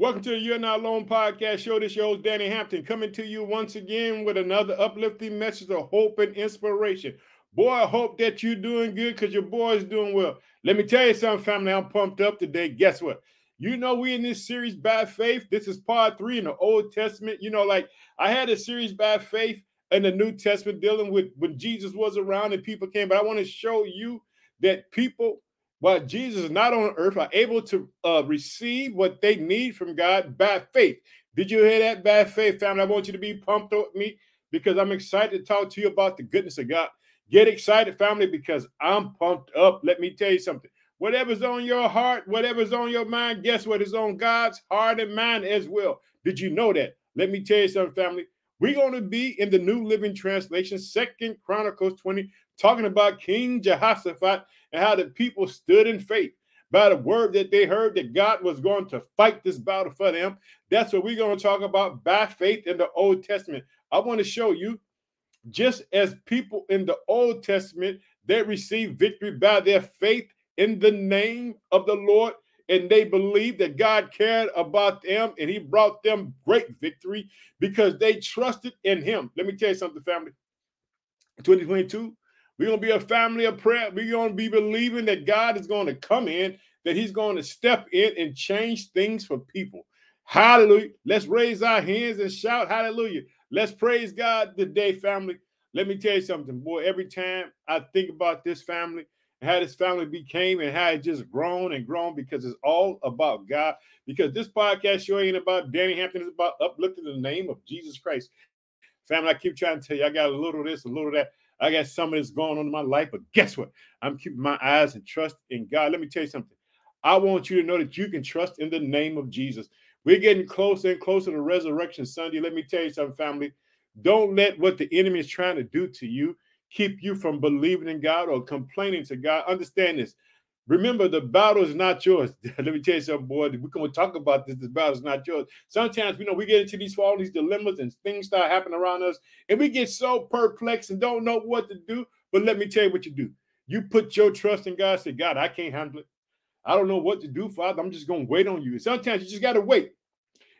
Welcome to the You're Not Alone podcast show. This your host, Danny Hampton, coming to you once again with another uplifting message of hope and inspiration. Boy, I hope that you're doing good because your boy is doing well. Let me tell you something, family. I'm pumped up today. Guess what? You know, we in this series by faith. This is part three in the Old Testament. You know, like I had a series by faith in the New Testament dealing with when Jesus was around and people came, but I want to show you that people while Jesus is not on earth, are able to uh, receive what they need from God by faith. Did you hear that? By faith, family. I want you to be pumped up with me because I'm excited to talk to you about the goodness of God. Get excited, family, because I'm pumped up. Let me tell you something. Whatever's on your heart, whatever's on your mind, guess what is on God's heart and mind as well. Did you know that? Let me tell you something, family. We're going to be in the New Living Translation, Second Chronicles 20, talking about King Jehoshaphat and how the people stood in faith by the word that they heard that God was going to fight this battle for them. That's what we're going to talk about by faith in the Old Testament. I want to show you just as people in the Old Testament they received victory by their faith in the name of the Lord and they believed that God cared about them and he brought them great victory because they trusted in him. Let me tell you something, family. 2022, we're going to be a family of prayer. We're going to be believing that God is going to come in, that he's going to step in and change things for people. Hallelujah. Let's raise our hands and shout hallelujah. Let's praise God today, family. Let me tell you something, boy. Every time I think about this family, how this family became and how it just grown and grown because it's all about God. Because this podcast show ain't about Danny Hampton, it's about uplifting the name of Jesus Christ. Family, I keep trying to tell you, I got a little of this, a little of that. I got some of this going on in my life, but guess what? I'm keeping my eyes and trust in God. Let me tell you something. I want you to know that you can trust in the name of Jesus. We're getting closer and closer to Resurrection Sunday. Let me tell you something, family. Don't let what the enemy is trying to do to you keep you from believing in God or complaining to God. Understand this. Remember, the battle is not yours. Let me tell you something, boy. We're going to talk about this. The battle is not yours. Sometimes, you know, we get into these all these dilemmas and things start happening around us, and we get so perplexed and don't know what to do. But let me tell you what you do. You put your trust in God. Say, God, I can't handle it. I don't know what to do, Father. I'm just going to wait on you. And sometimes you just got to wait.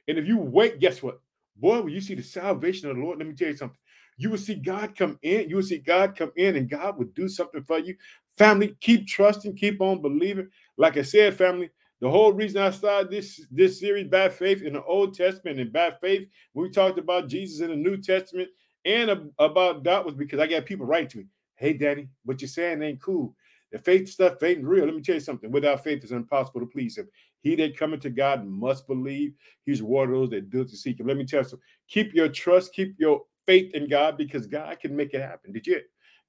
And if you wait, guess what? Boy, when you see the salvation of the Lord, let me tell you something you will see God come in. You will see God come in, and God will do something for you. Family, keep trusting, keep on believing. Like I said, family, the whole reason I started this this series by faith in the Old Testament and by faith, we talked about Jesus in the New Testament and about that was because I got people writing to me, "Hey, Danny, what you're saying ain't cool. The faith stuff ain't real. Let me tell you something. Without faith, it's impossible to please Him. He that cometh to God must believe. He's one of those that do to seek Him. Let me tell you, something. keep your trust, keep your faith in God because God can make it happen. Did you?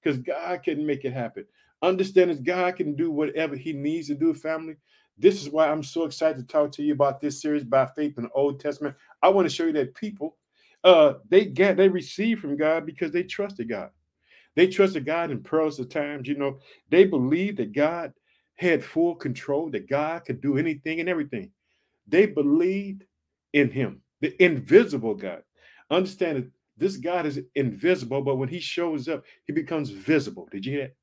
Because God can make it happen. Understand that God can do whatever He needs to do, family. This is why I'm so excited to talk to you about this series by faith in the Old Testament. I want to show you that people uh they get they receive from God because they trusted God. They trusted God in perilous times. You know, they believed that God had full control, that God could do anything and everything. They believed in Him, the invisible God. Understand this God is invisible, but when he shows up, he becomes visible. Did you hear that?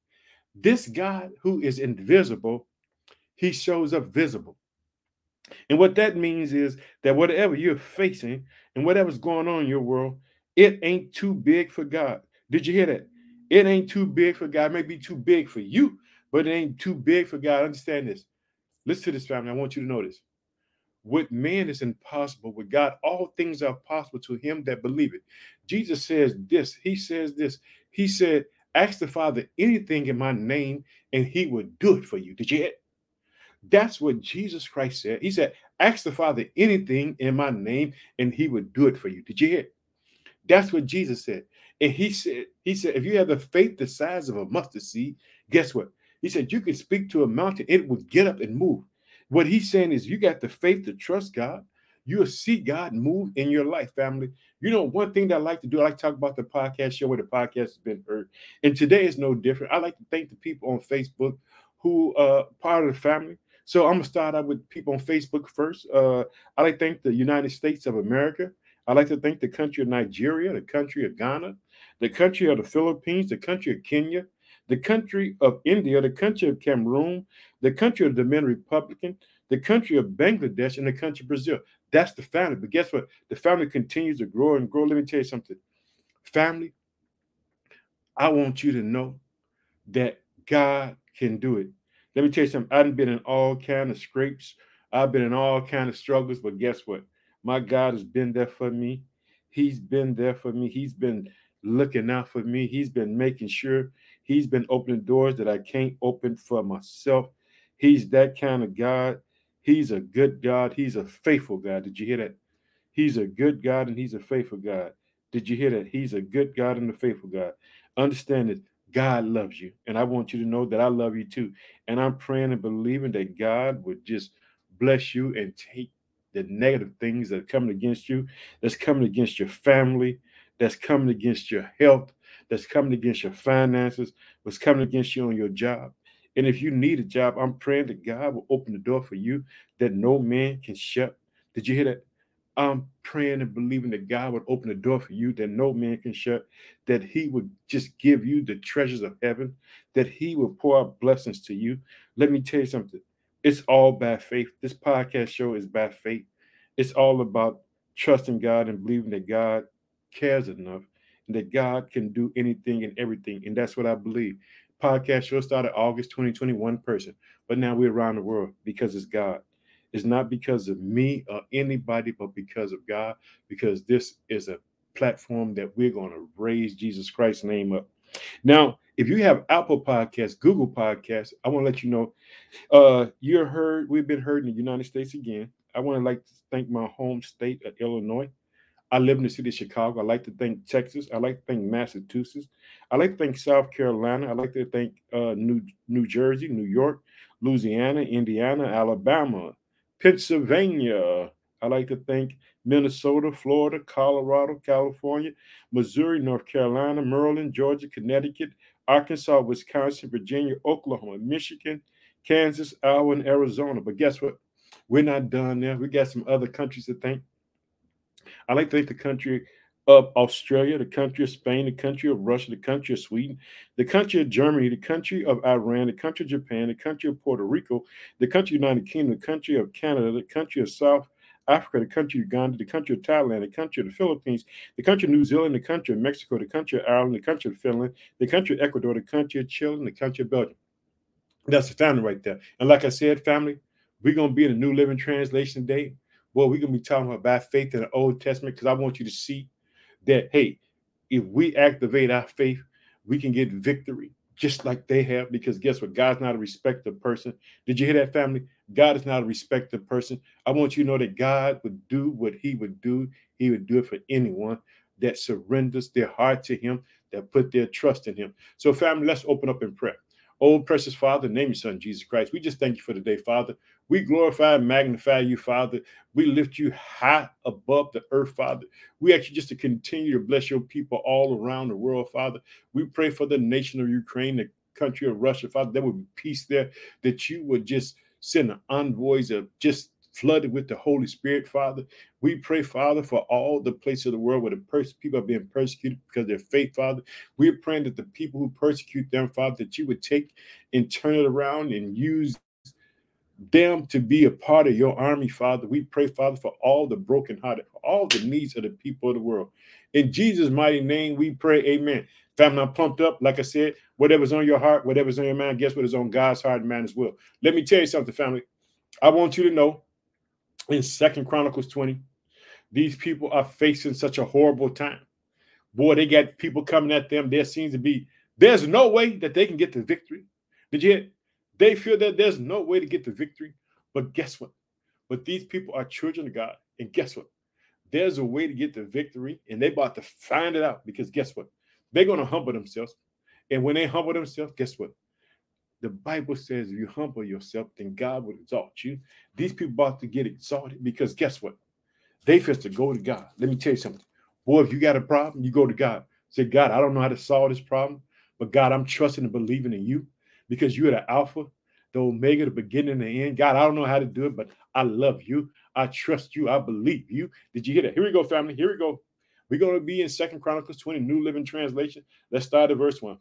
This God who is invisible, he shows up visible. And what that means is that whatever you're facing and whatever's going on in your world, it ain't too big for God. Did you hear that? It ain't too big for God. It may be too big for you, but it ain't too big for God. Understand this. Listen to this, family. I want you to know this. With man is impossible. With God, all things are possible to him that believe it. Jesus says this. He says this. He said, Ask the Father anything in my name, and he will do it for you. Did you hear? That's what Jesus Christ said. He said, Ask the Father anything in my name, and he will do it for you. Did you hear? That's what Jesus said. And he said, He said, if you have the faith the size of a mustard seed, guess what? He said, you can speak to a mountain, it will get up and move. What he's saying is, you got the faith to trust God. You'll see God move in your life, family. You know, one thing that I like to do, I like to talk about the podcast show where the podcast has been heard. And today is no different. I like to thank the people on Facebook who are uh, part of the family. So I'm gonna start out with people on Facebook first. Uh, I like to thank the United States of America. I like to thank the country of Nigeria, the country of Ghana, the country of the Philippines, the country of Kenya, the country of India, the country of Cameroon, the country of the Dominican Republic, the country of Bangladesh and the country of Brazil. That's the family. But guess what? The family continues to grow and grow. Let me tell you something. Family, I want you to know that God can do it. Let me tell you something. I've been in all kind of scrapes. I've been in all kind of struggles, but guess what? My God has been there for me. He's been there for me. He's been looking out for me. He's been making sure he's been opening doors that I can't open for myself. He's that kind of God. He's a good God. He's a faithful God. Did you hear that? He's a good God and he's a faithful God. Did you hear that? He's a good God and a faithful God. Understand that God loves you. And I want you to know that I love you too. And I'm praying and believing that God would just bless you and take the negative things that are coming against you, that's coming against your family, that's coming against your health, that's coming against your finances, what's coming against you on your job. And if you need a job, I'm praying that God will open the door for you that no man can shut. Did you hear that? I'm praying and believing that God would open the door for you that no man can shut, that He would just give you the treasures of heaven, that He will pour out blessings to you. Let me tell you something. It's all by faith. This podcast show is by faith. It's all about trusting God and believing that God cares enough that God can do anything and everything. And that's what I believe. Podcast show started August 2021 person, but now we're around the world because it's God. It's not because of me or anybody, but because of God, because this is a platform that we're going to raise Jesus Christ's name up. Now, if you have Apple Podcasts, Google Podcasts, I want to let you know uh, you're heard. We've been heard in the United States again. I want to like to thank my home state of Illinois. I live in the city of Chicago. I like to thank Texas. I like to thank Massachusetts. I like to thank South Carolina. I like to thank uh, New New Jersey, New York, Louisiana, Indiana, Alabama, Pennsylvania. I like to thank Minnesota, Florida, Colorado, California, Missouri, North Carolina, Maryland, Georgia, Connecticut, Arkansas, Wisconsin, Virginia, Oklahoma, Michigan, Kansas, Iowa, and Arizona. But guess what? We're not done there. We got some other countries to thank. I like to thank the country of Australia, the country of Spain, the country of Russia, the country of Sweden, the country of Germany, the country of Iran, the country of Japan, the country of Puerto Rico, the country of United Kingdom, the country of Canada, the country of South Africa, the country of Uganda, the country of Thailand, the country of the Philippines, the country of New Zealand, the country of Mexico, the country of Ireland, the country of Finland, the country of Ecuador, the country of Chile, and the country of Belgium. That's the family right there. And like I said, family, we're gonna be in a New Living Translation day. Well, we're gonna be talking about faith in the Old Testament because I want you to see that hey, if we activate our faith, we can get victory just like they have. Because guess what? God's not a respecter person. Did you hear that, family? God is not a respecter person. I want you to know that God would do what He would do. He would do it for anyone that surrenders their heart to Him, that put their trust in Him. So, family, let's open up in prayer. Oh, precious Father, name your Son, Jesus Christ. We just thank you for the day, Father. We glorify and magnify you, Father. We lift you high above the earth, Father. We ask you just to continue to bless your people all around the world, Father. We pray for the nation of Ukraine, the country of Russia, Father. There would be peace there, that you would just send envoys of just flooded with the Holy Spirit, Father. We pray, Father, for all the places of the world where the pers- people are being persecuted because of their faith, Father. We're praying that the people who persecute them, Father, that you would take and turn it around and use them to be a part of your army, Father. We pray, Father, for all the brokenhearted, for all the needs of the people of the world. In Jesus' mighty name, we pray, Amen. Family, I'm pumped up. Like I said, whatever's on your heart, whatever's on your mind, guess what is on God's heart and mind as well. Let me tell you something, family. I want you to know in Second Chronicles 20. These people are facing such a horrible time. Boy, they got people coming at them. There seems to be, there's no way that they can get the victory. Did you hear? They feel that there's no way to get the victory. But guess what? But these people are children of God. And guess what? There's a way to get the victory, and they about to find it out because guess what? They're going to humble themselves. And when they humble themselves, guess what? The Bible says if you humble yourself, then God will exalt you. These people about to get exalted because guess what? They first to go to God. Let me tell you something. Boy, if you got a problem, you go to God. Say, God, I don't know how to solve this problem, but God, I'm trusting and believing in you because you're the Alpha, the Omega, the beginning and the end. God, I don't know how to do it, but I love you. I trust you. I believe you. Did you hear that? Here we go, family. Here we go. We're going to be in Second Chronicles 20, New Living Translation. Let's start at verse 1.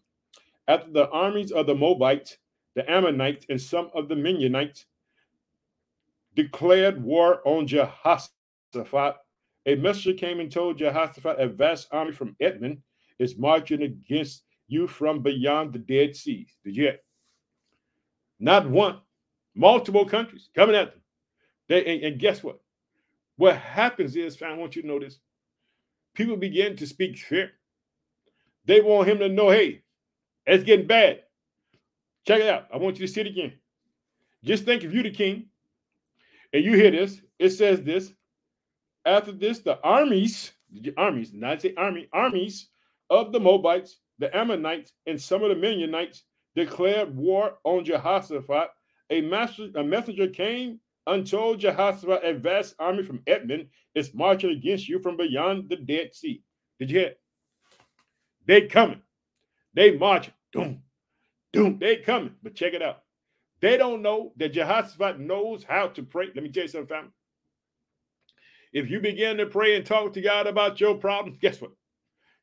After the armies of the Moabites the Ammonites, and some of the Meunites declared war on Jehoshaphat. A messenger came and told Jehoshaphat, a vast army from Edom is marching against you from beyond the Dead Sea. Did you hear? Not one, multiple countries coming at them. They and, and guess what? What happens is, I want you to notice. People begin to speak fear. They want him to know, hey, it's getting bad. Check it out. I want you to see it again. Just think if you're the king and you hear this, it says this. After this, the armies, the armies, not say army, armies of the Moabites, the Ammonites, and some of the Midianites declared war on Jehoshaphat. A, master, a messenger came and told Jehoshaphat, a vast army from Edom is marching against you from beyond the Dead Sea. Did you hear? They coming. They marching. Doom, doom. They coming. But check it out. They don't know that Jehoshaphat knows how to pray. Let me tell you something, family. If you begin to pray and talk to God about your problems, guess what?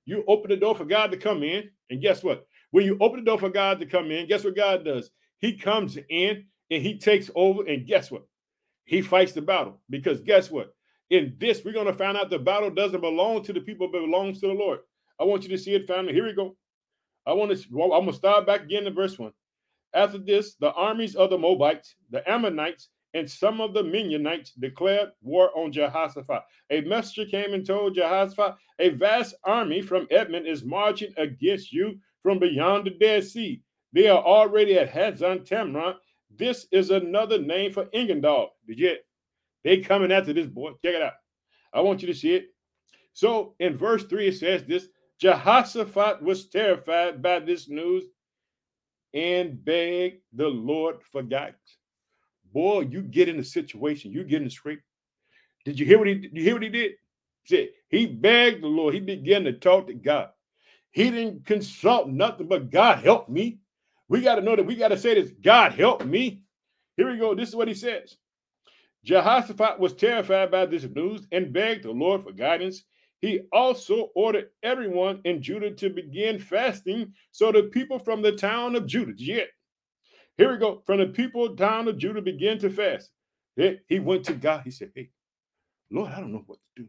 You open the door for God to come in. And guess what? When you open the door for God to come in, guess what God does? He comes in and he takes over. And guess what? He fights the battle. Because guess what? In this, we're going to find out the battle doesn't belong to the people, but belongs to the Lord. I want you to see it, family. Here we go. I want to. I'm to start back again in verse one. After this, the armies of the Moabites, the Ammonites, and some of the Midianites declared war on Jehoshaphat. A messenger came and told Jehoshaphat, A vast army from Edom is marching against you from beyond the Dead Sea. They are already at Hazan Tamar. This is another name for En-gedi. Did you? They coming after this boy. Check it out. I want you to see it. So in verse 3, it says this Jehoshaphat was terrified by this news and begged the Lord for guidance. Boy, you get in a situation, you get in a scrape. Did you hear what he did? You hear what he did? He said he begged the Lord. He began to talk to God. He didn't consult nothing but God help me. We got to know that we got to say this God help me. Here we go. This is what he says. Jehoshaphat was terrified by this news and begged the Lord for guidance. He also ordered everyone in Judah to begin fasting so the people from the town of Judah, yet, here we go, from the people town of Judah began to fast. He went to God. He said, Hey, Lord, I don't know what to do.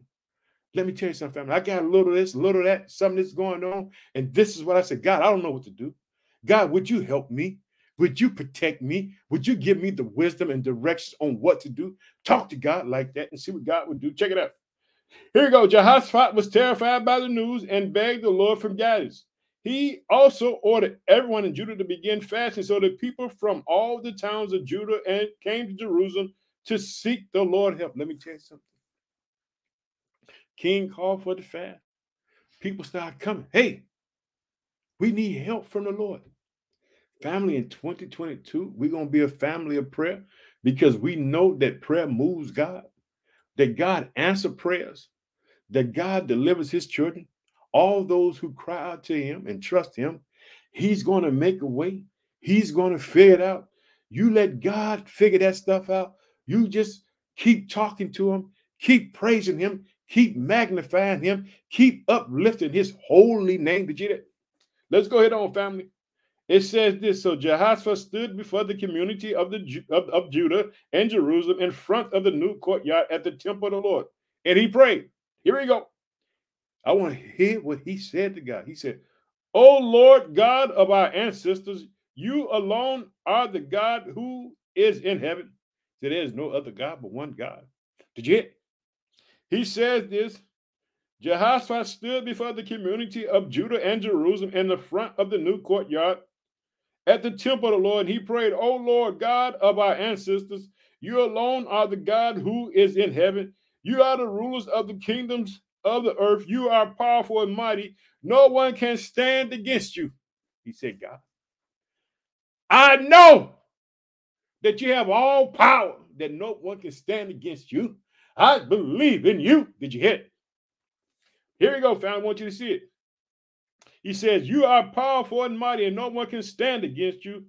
Let me tell you something. I got a little of this, a little of that, something that's going on. And this is what I said God, I don't know what to do. God, would you help me? Would you protect me? Would you give me the wisdom and directions on what to do? Talk to God like that and see what God would do. Check it out. Here we go. Jehoshaphat was terrified by the news and begged the Lord for guidance. He also ordered everyone in Judah to begin fasting, so the people from all the towns of Judah and came to Jerusalem to seek the Lord help. Let me tell you something. King called for the fast. People start coming. Hey, we need help from the Lord. Family in 2022, we're going to be a family of prayer because we know that prayer moves God that God answers prayers, that God delivers his children, all those who cry out to him and trust him, he's going to make a way. He's going to figure it out. You let God figure that stuff out. You just keep talking to him, keep praising him, keep magnifying him, keep uplifting his holy name. Did you that? Let's go ahead on, family. It says this So Jehoshaphat stood before the community of, the, of, of Judah and Jerusalem in front of the new courtyard at the temple of the Lord. And he prayed. Here we go. I want to hear what he said to God. He said, O Lord God of our ancestors, you alone are the God who is in heaven. So there is no other God but one God. Did you hear? He says this Jehoshaphat stood before the community of Judah and Jerusalem in the front of the new courtyard at the temple of the Lord. He prayed, O Lord God of our ancestors, you alone are the God who is in heaven. You are the rulers of the kingdoms of the earth. You are powerful and mighty. No one can stand against you. He said, God, I know that you have all power, that no one can stand against you. I believe in you. Did you hear it? Here we go, fam. I want you to see it. He says, You are powerful and mighty, and no one can stand against you.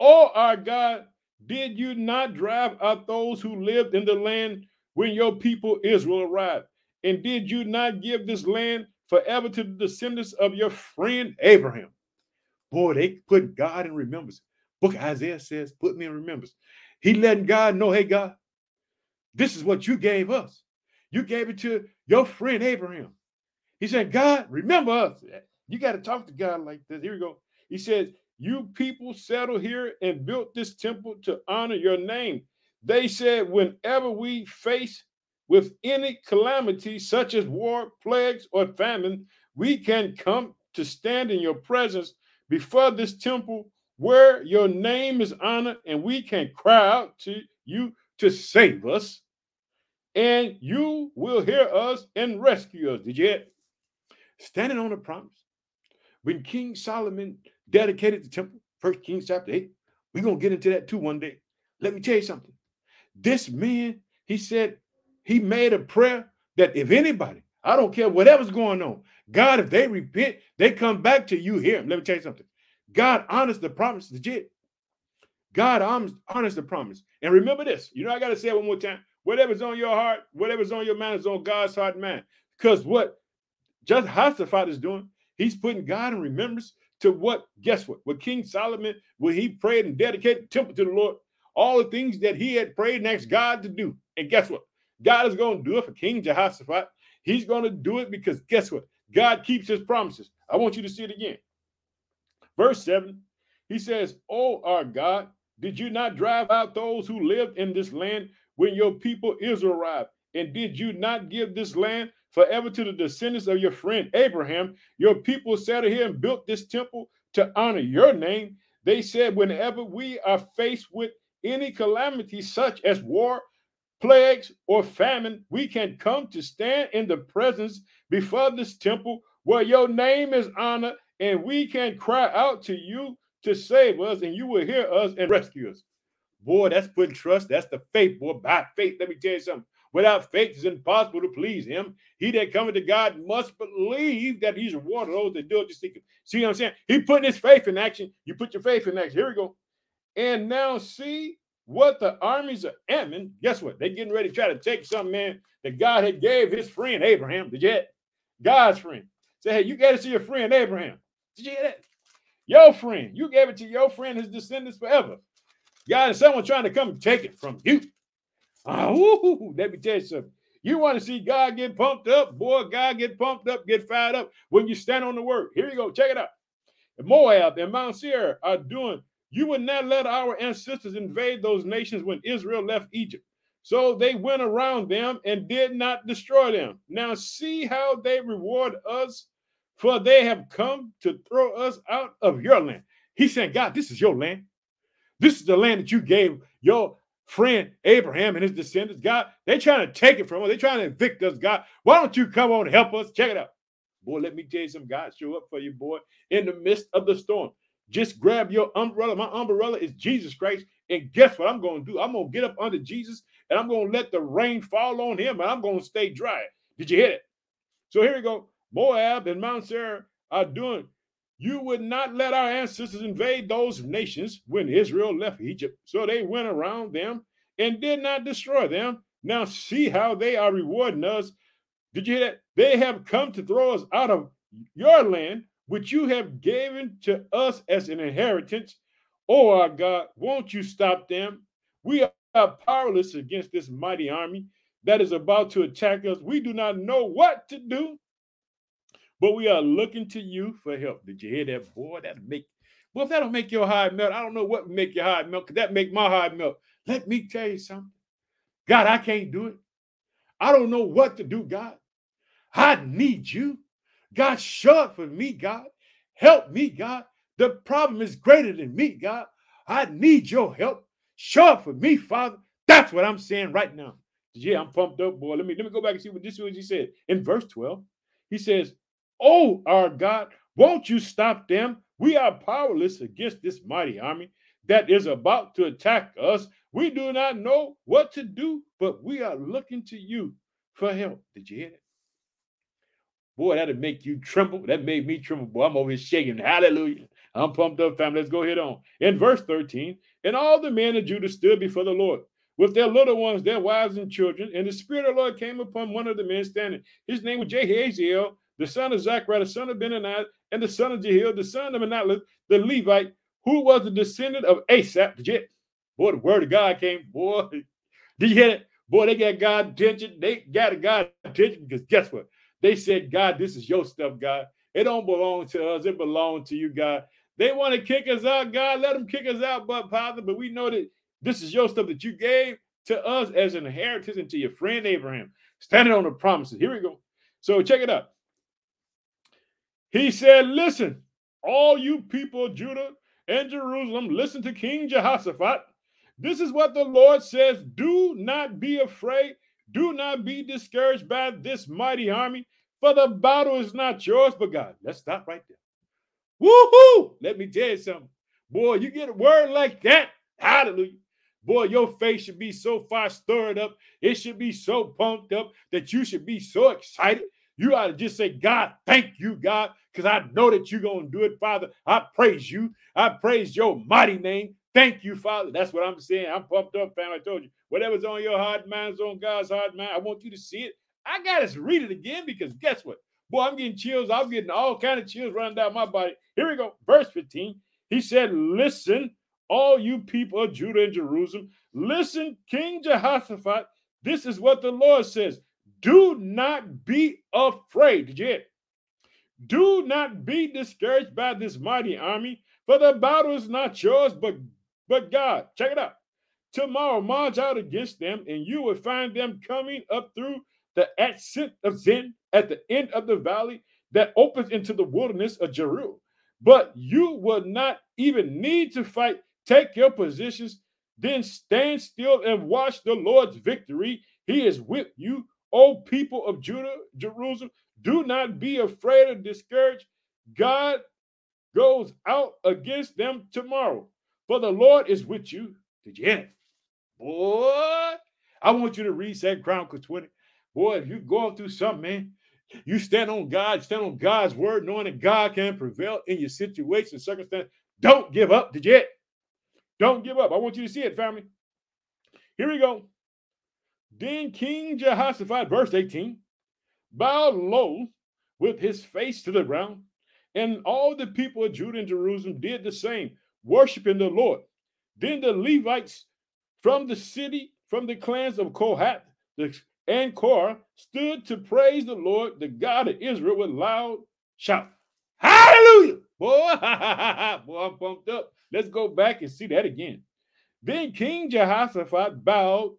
Oh, our God, did you not drive out those who lived in the land when your people Israel arrived? And did you not give this land forever to the descendants of your friend Abraham? Boy, they put God in remembrance. Book Isaiah says, put me in remembrance. He letting God know, hey, God, This is what you gave us. You gave it to your friend Abraham. He said, God, remember us. You got to talk to God like this. Here we go. He says, You people settled here and built this temple to honor your name. They said, Whenever we face with any calamity, such as war, plagues, or famine, we can come to stand in your presence before this temple where your name is honored, and we can cry out to you to save us, and you will hear us and rescue us. Did you hear? Standing on the promise. When King Solomon dedicated the temple, First Kings chapter 8, we're going to get into that too one day. Let me tell you something. This man, he said, he made a prayer that if anybody, I don't care whatever's going on, God, if they repent, they come back to you here. Let me tell you something. God honors the promise, legit. God honors the promise. And remember this. You know, I got to say it one more time. Whatever's on your heart, whatever's on your mind is on God's heart mind. Because what just Jehoshaphat is doing, he's putting God in remembrance to what, guess what? What King Solomon, when he prayed and dedicated temple to the Lord, all the things that he had prayed and asked God to do. And guess what? God is going to do it for King Jehoshaphat. He's going to do it because guess what? God keeps his promises. I want you to see it again. Verse 7, he says, Oh, our God, did you not drive out those who lived in this land when your people Israel arrived? And did you not give this land forever to the descendants of your friend Abraham? Your people settled here and built this temple to honor your name. They said, Whenever we are faced with any calamity, such as war, plagues, or famine, we can come to stand in the presence before this temple where your name is honored, and we can cry out to you to save us, and you will hear us and rescue us. Boy, that's putting trust. That's the faith, boy. By faith, let me tell you something. Without faith, it's impossible to please him. He that cometh to God must believe that he's rewarded those that do it. See what I'm saying? He putting his faith in action. You put your faith in action. Here we go. And now see what the armies of Ammon, guess what? They're getting ready to try to take some man that God had gave his friend Abraham, Did the jet, God's friend. Say, hey, you gave it to your friend Abraham. Did you hear that? Your friend. You gave it to your friend, his descendants forever. God is someone trying to come take it from you. Oh, let me tell you something. You want to see God get pumped up? Boy, God get pumped up, get fired up when you stand on the word. Here you go. Check it out. Moab and Mount Seir are doing you would not let our ancestors invade those nations when Israel left Egypt. So they went around them and did not destroy them. Now see how they reward us, for they have come to throw us out of your land. He said, God, this is your land. This is the land that you gave your friend Abraham and his descendants. God, they're trying to take it from us. They're trying to evict us, God. Why don't you come on and help us? Check it out. Boy, let me tell you some God show up for you, boy, in the midst of the storm. Just grab your umbrella. My umbrella is Jesus Christ. And guess what I'm going to do? I'm going to get up under Jesus and I'm going to let the rain fall on him and I'm going to stay dry. Did you hear it? So here we go. Moab and Mount Seir are doing. You would not let our ancestors invade those nations when Israel left Egypt. So they went around them and did not destroy them. Now see how they are rewarding us. Did you hear that? They have come to throw us out of your land which you have given to us as an inheritance. Oh, our God, won't you stop them? We are powerless against this mighty army that is about to attack us. We do not know what to do, but we are looking to you for help. Did you hear that, boy? That'll make well, if that'll make your heart melt, I don't know what make your heart melt. Could that make my heart melt? Let me tell you something. God, I can't do it. I don't know what to do, God. I need you. God, show up for me, God. Help me, God. The problem is greater than me, God. I need your help. Show up for me, Father. That's what I'm saying right now. Yeah, I'm pumped up, boy. Let me let me go back and see what this is what he said in verse 12. He says, Oh, our God, won't you stop them? We are powerless against this mighty army that is about to attack us. We do not know what to do, but we are looking to you for help. Did you hear that? Boy, that'll make you tremble. That made me tremble. Boy, I'm over here shaking. Hallelujah. I'm pumped up, family. Let's go ahead on. In verse 13, and all the men of Judah stood before the Lord with their little ones, their wives and children. And the Spirit of the Lord came upon one of the men standing. His name was Jahaziel, the son of Zachariah, the son of Benaniah, and the son of Jeiel, the son of Manalah, the Levite, who was the descendant of Asaph. Boy, the word of God came. Boy, did you hear it? Boy, they got God attention. They got God attention because guess what? They said, God, this is your stuff, God. It don't belong to us. It belongs to you, God. They want to kick us out, God. Let them kick us out, but Father. But we know that this is your stuff that you gave to us as an inheritance and to your friend Abraham. Standing on the promises. Here we go. So check it out. He said, Listen, all you people of Judah and Jerusalem, listen to King Jehoshaphat. This is what the Lord says Do not be afraid. Do not be discouraged by this mighty army, for the battle is not yours, but God. Let's stop right there. Woohoo! Let me tell you something. Boy, you get a word like that. Hallelujah. Boy, your face should be so far stirred up. It should be so pumped up that you should be so excited. You ought to just say, God, thank you, God, because I know that you're going to do it, Father. I praise you. I praise your mighty name. Thank you, Father. That's what I'm saying. I'm pumped up, fam. I told you. Whatever's on your heart, mind's on God's heart, mind. I want you to see it. I got to read it again because guess what? Boy, I'm getting chills. I'm getting all kind of chills running down my body. Here we go. Verse 15. He said, Listen, all you people of Judah and Jerusalem, listen, King Jehoshaphat. This is what the Lord says. Do not be afraid. Did you hear? Do not be discouraged by this mighty army, for the battle is not yours, but, but God. Check it out. Tomorrow, march out against them, and you will find them coming up through the ascent of Zin at the end of the valley that opens into the wilderness of Jeruel. But you will not even need to fight. Take your positions, then stand still and watch the Lord's victory. He is with you, O people of Judah, Jerusalem. Do not be afraid or discouraged. God goes out against them tomorrow, for the Lord is with you. Did you hear it? Boy, I want you to read Second Chronicles 20. Boy, if you're going through something, man, you stand on God, stand on God's word, knowing that God can prevail in your situation, circumstance. Don't give up. Did you hear? Don't give up. I want you to see it, family. Here we go. Then King Jehoshaphat, verse 18, bowed low with his face to the ground, and all the people of Judah and Jerusalem did the same, worshiping the Lord. Then the Levites from the city, from the clans of Kohath and Korah, stood to praise the Lord, the God of Israel, with loud shout. Hallelujah! Boy, boy, I'm pumped up. Let's go back and see that again. Then King Jehoshaphat bowed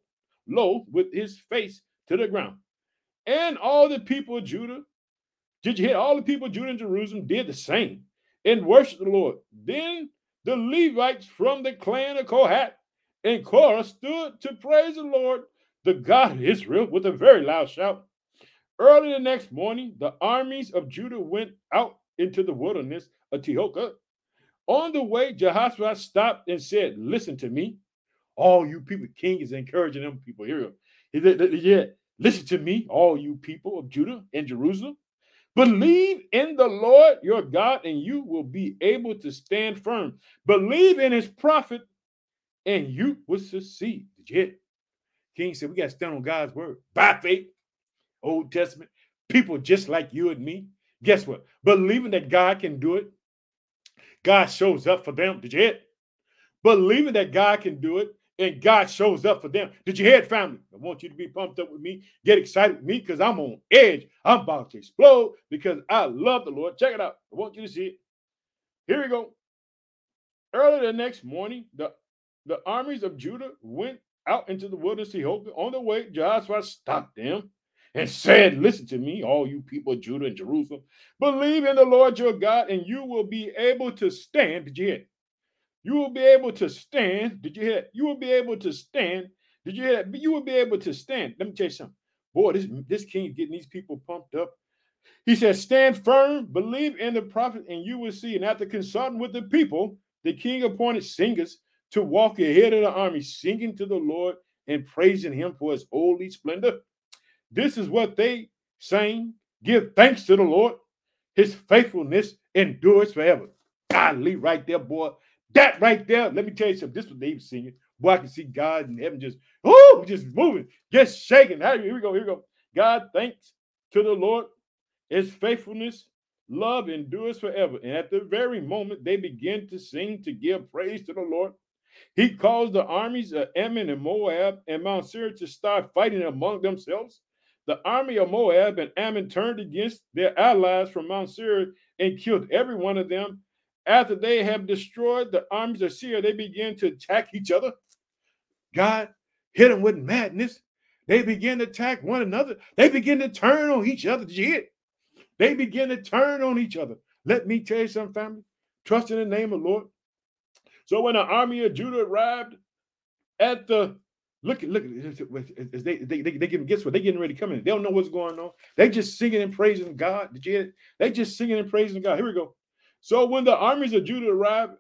low with his face to the ground. And all the people of Judah, did you hear? All the people of Judah and Jerusalem did the same and worshiped the Lord. Then the Levites from the clan of Kohath and Korah stood to praise the Lord, the God of Israel, with a very loud shout. Early the next morning, the armies of Judah went out into the wilderness of Tekoa. On the way, Jehoshaphat stopped and said, Listen to me. All you people, king is encouraging them people here. Yeah, listen to me, all you people of Judah and Jerusalem. Believe in the Lord your God, and you will be able to stand firm. Believe in his prophet, and you will succeed. Did? King said, We got to stand on God's word by faith. Old Testament, people just like you and me. Guess what? Believing that God can do it, God shows up for them. Did you hear? Believing that God can do it, and God shows up for them. Did you hear it, family? I want you to be pumped up with me. Get excited with me because I'm on edge. I'm about to explode because I love the Lord. Check it out. I want you to see it. Here we go. Early the next morning, the, the armies of Judah went out into the wilderness of On the way, Joshua stopped them and said, Listen to me, all you people of Judah and Jerusalem. Believe in the Lord your God, and you will be able to stand. Did you hear? You will be able to stand. Did you hear? You will be able to stand. Did you hear? You will be able to stand. Let me tell you something. Boy, this, this king getting these people pumped up. He says, Stand firm, believe in the prophet, and you will see. And after consulting with the people, the king appointed singers to walk ahead of the army, singing to the Lord and praising him for his holy splendor. This is what they sang Give thanks to the Lord, his faithfulness endures forever. Godly, right there, boy. That right there, let me tell you something. This was David singing. Boy, I can see God in heaven just, oh, just moving, just shaking. Here we go, here we go. God, thanks to the Lord. His faithfulness, love endures forever. And at the very moment they begin to sing to give praise to the Lord, He caused the armies of Ammon and Moab and Mount Seir to start fighting among themselves. The army of Moab and Ammon turned against their allies from Mount Seir and killed every one of them. After they have destroyed the armies of Seir, they begin to attack each other. God hit them with madness. They begin to attack one another. They begin to turn on each other. Did you hear? They begin to turn on each other. Let me tell you something, family. Trust in the name of the Lord. So when the army of Judah arrived at the look, look, as they they they, they getting guess what? They getting ready to come in. They don't know what's going on. They just singing and praising God. Did you hear? They just singing and praising God. Here we go. So when the armies of Judah arrived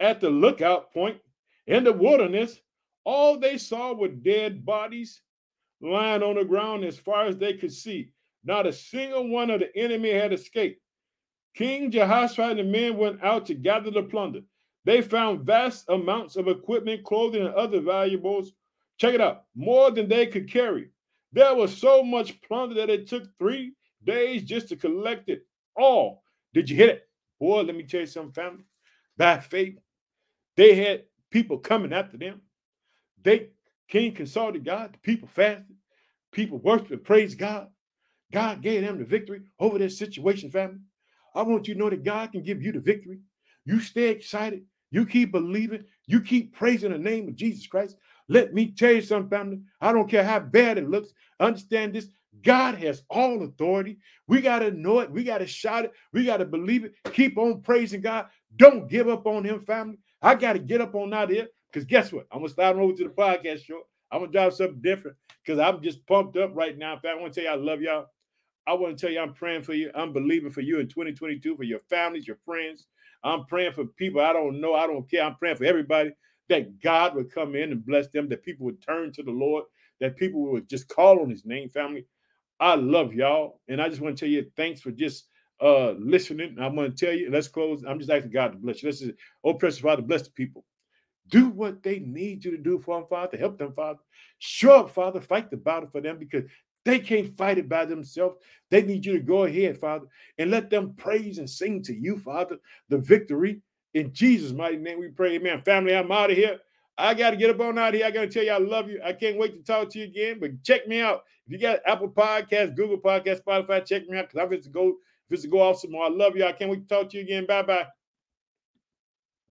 at the lookout point in the wilderness, all they saw were dead bodies lying on the ground as far as they could see. Not a single one of the enemy had escaped. King Jehoshaphat and the men went out to gather the plunder. They found vast amounts of equipment, clothing, and other valuables. Check it out more than they could carry. There was so much plunder that it took three days just to collect it all. Did you hit it? Boy, let me tell you something, family. By faith, they had people coming after them. They king consulted God, the people fasted, people worshiped and praised God. God gave them the victory over their situation, family. I want you to know that God can give you the victory. You stay excited. You keep believing, you keep praising the name of Jesus Christ. Let me tell you something, family. I don't care how bad it looks. Understand this. God has all authority. We got to know it. We got to shout it. We got to believe it. Keep on praising God. Don't give up on Him, family. I got to get up on out here because guess what? I'm going to start over to the podcast show. I'm going to drive something different because I'm just pumped up right now. In fact, I want to tell you I love y'all. I want to tell you I'm praying for you. I'm believing for you in 2022, for your families, your friends, I'm praying for people I don't know. I don't care. I'm praying for everybody that God would come in and bless them, that people would turn to the Lord, that people would just call on his name, family. I love y'all. And I just want to tell you thanks for just uh listening. I'm going to tell you, let's close. I'm just asking God to bless you. Let's just, oh, precious Father, bless the people. Do what they need you to do for them, Father. Help them, Father. Show up, Father. Fight the battle for them because they can't fight it by themselves. They need you to go ahead, Father, and let them praise and sing to you, Father, the victory. In Jesus' mighty name, we pray. Amen. Family, I'm out of here. I got to get up on out here. I got to tell you, I love you. I can't wait to talk to you again. But check me out. If you got Apple Podcasts, Google Podcasts, Spotify, check me out because I'm just to go, just to go off some more. I love you. I can't wait to talk to you again. Bye bye.